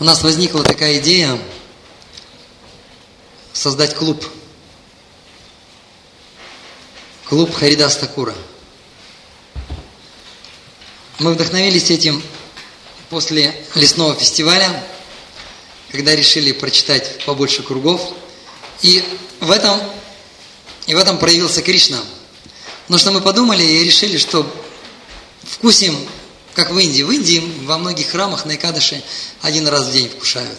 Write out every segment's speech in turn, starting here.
у нас возникла такая идея создать клуб. Клуб Харидас Такура. Мы вдохновились этим после лесного фестиваля, когда решили прочитать побольше кругов. И в этом, и в этом проявился Кришна. Но что мы подумали и решили, что вкусим, как в Индии. В Индии во многих храмах на Икадыше один раз в день вкушают.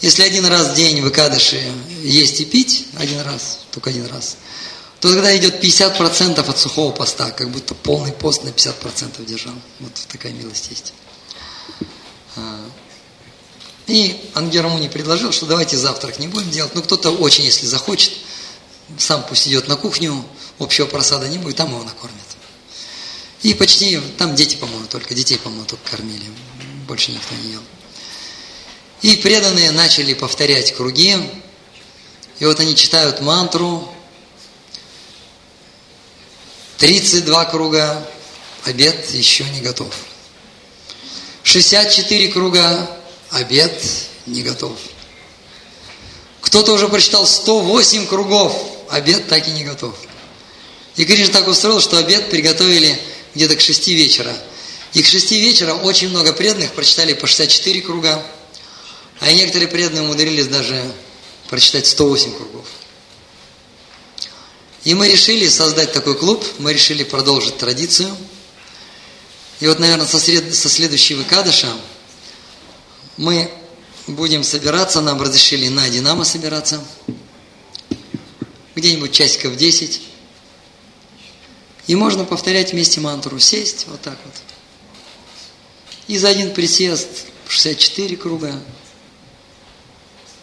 Если один раз в день в Икадыше есть и пить, один раз, только один раз, то тогда идет 50% от сухого поста, как будто полный пост на 50% держал. Вот такая милость есть. А. И Ангерамуни предложил, что давайте завтрак не будем делать. Ну, кто-то очень, если захочет, сам пусть идет на кухню, общего просада не будет, там его накормят. И почти, там дети, по-моему, только, детей, по-моему, только кормили. Больше никто не ел. И преданные начали повторять круги. И вот они читают мантру. 32 круга, обед еще не готов. 64 круга, обед не готов. Кто-то уже прочитал 108 кругов, обед так и не готов. И Кришна так устроил, что обед приготовили где-то к 6 вечера. И к 6 вечера очень много преданных прочитали по 64 круга, а некоторые преданные умудрились даже прочитать 108 кругов. И мы решили создать такой клуб, мы решили продолжить традицию. И вот, наверное, со, сред... со следующего Кадыша мы будем собираться, нам разрешили на Динамо собираться, где-нибудь часиков 10. И можно повторять вместе мантру, сесть вот так вот. И за один присест 64 круга,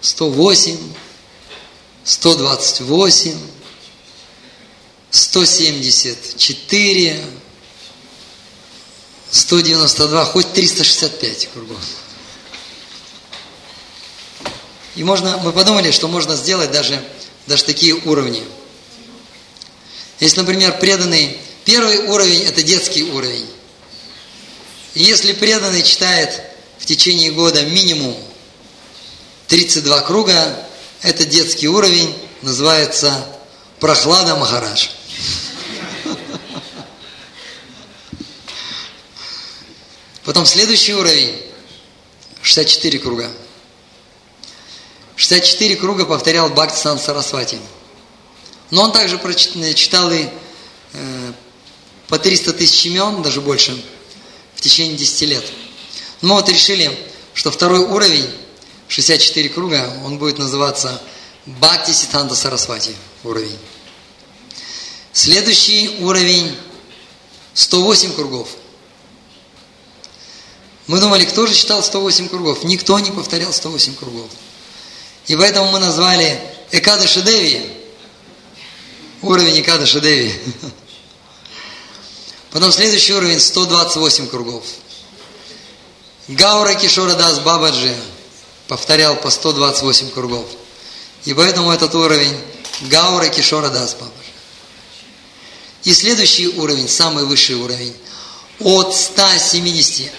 108, 128, 174, 192, хоть 365 кругов. И можно, мы подумали, что можно сделать даже, даже такие уровни. Если, например, преданный, первый уровень – это детский уровень. Если преданный читает в течение года минимум 32 круга, это детский уровень, называется Прохлада Махарадж. Потом следующий уровень, 64 круга. 64 круга повторял Бхакти Сан Сарасвати. Но он также читал и э, по 300 тысяч имен, даже больше, в течение 10 лет. Мы вот решили, что второй уровень, 64 круга, он будет называться Бхакти Ситанта Сарасвати уровень. Следующий уровень 108 кругов – мы думали, кто же читал 108 кругов? Никто не повторял 108 кругов. И поэтому мы назвали Экада Шедеви, уровень Экада Шедеви. Потом следующий уровень 128 кругов. Гаура Кишора Дас Бабаджи повторял по 128 кругов. И поэтому этот уровень Гаура Кишора Дас Бабаджи. И следующий уровень, самый высший уровень, от 170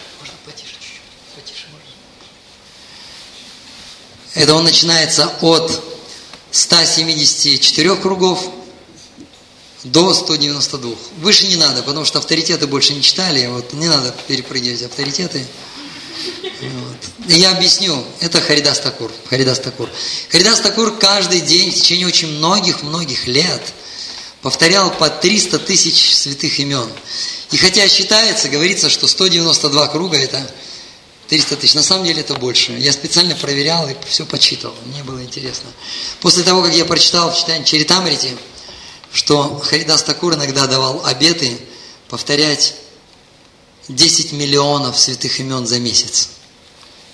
Это он начинается от 174 кругов до 192. Выше не надо, потому что авторитеты больше не читали. Вот не надо перепрыгивать авторитеты. Вот. Я объясню. Это Харидас Такур. Харидас Такур. Харидас Такур каждый день в течение очень многих-многих лет повторял по 300 тысяч святых имен. И хотя считается, говорится, что 192 круга это 300 тысяч. На самом деле это больше. Я специально проверял и все почитал. Мне было интересно. После того, как я прочитал в читании Чаритамрити, что Харидас Такур иногда давал обеты повторять 10 миллионов святых имен за месяц.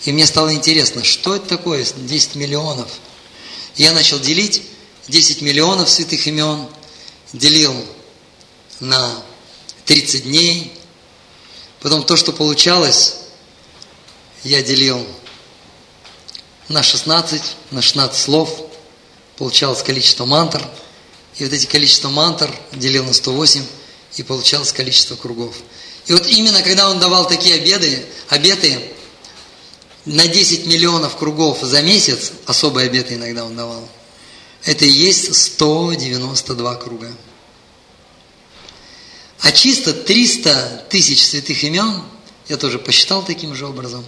И мне стало интересно, что это такое 10 миллионов. Я начал делить 10 миллионов святых имен, делил на 30 дней. Потом то, что получалось, я делил на 16, на 16 слов, получалось количество мантр, и вот эти количество мантр делил на 108, и получалось количество кругов. И вот именно когда он давал такие обеды, обеты, на 10 миллионов кругов за месяц, особые обеты иногда он давал, это и есть 192 круга. А чисто 300 тысяч святых имен, я тоже посчитал таким же образом,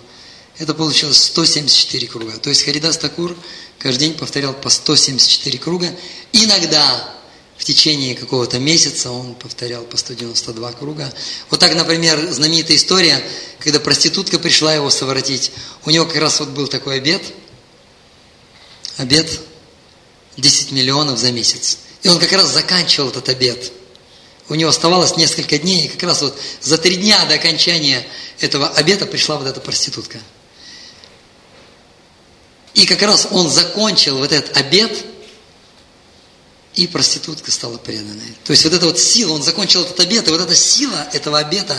это получилось 174 круга. То есть Харидас Такур каждый день повторял по 174 круга. Иногда в течение какого-то месяца он повторял по 192 круга. Вот так, например, знаменитая история, когда проститутка пришла его совратить. У него как раз вот был такой обед, обед 10 миллионов за месяц. И он как раз заканчивал этот обед – у него оставалось несколько дней, и как раз вот за три дня до окончания этого обета пришла вот эта проститутка. И как раз он закончил вот этот обед, и проститутка стала преданной. То есть вот эта вот сила, он закончил этот обед, и вот эта сила этого обета,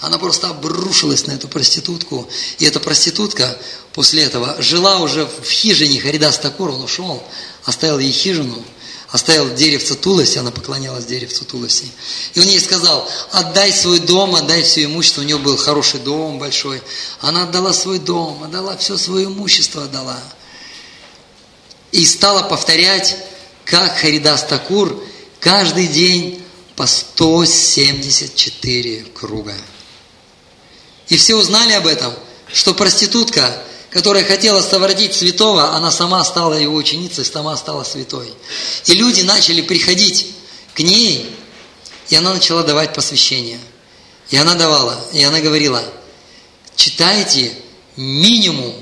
она просто обрушилась на эту проститутку. И эта проститутка после этого жила уже в хижине Харидас Такур, он ушел, оставил ей хижину – оставил деревце Туласи, она поклонялась деревцу Туласи. И он ей сказал, отдай свой дом, отдай все имущество. У нее был хороший дом большой. Она отдала свой дом, отдала все свое имущество, отдала. И стала повторять, как Харидас Такур, каждый день по 174 круга. И все узнали об этом, что проститутка – которая хотела совратить святого, она сама стала его ученицей, сама стала святой. И люди начали приходить к ней, и она начала давать посвящение. И она давала, и она говорила, читайте минимум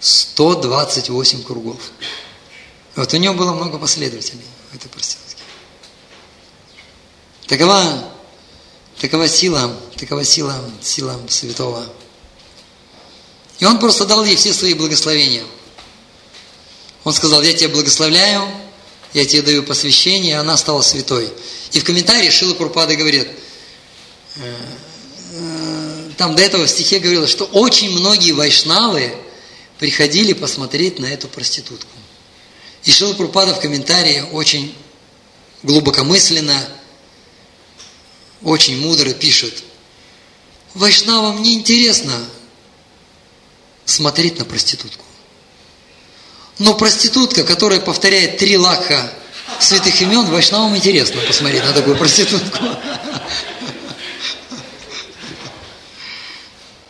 128 кругов. Вот у нее было много последователей в этой проститутке. Такова, такова сила, такова сила, сила святого и он просто дал ей все свои благословения. Он сказал, я тебя благословляю, я тебе даю посвящение, и она стала святой. И в комментарии Шила Пурпада говорит, «Э, э, там до этого в стихе говорилось, что очень многие вайшнавы приходили посмотреть на эту проститутку. И Шила Пурпада в комментарии очень глубокомысленно, очень мудро пишет, Вайшнавам не интересно, смотреть на проститутку. Но проститутка, которая повторяет три лакха святых имен, вайшнавам интересно посмотреть на такую проститутку.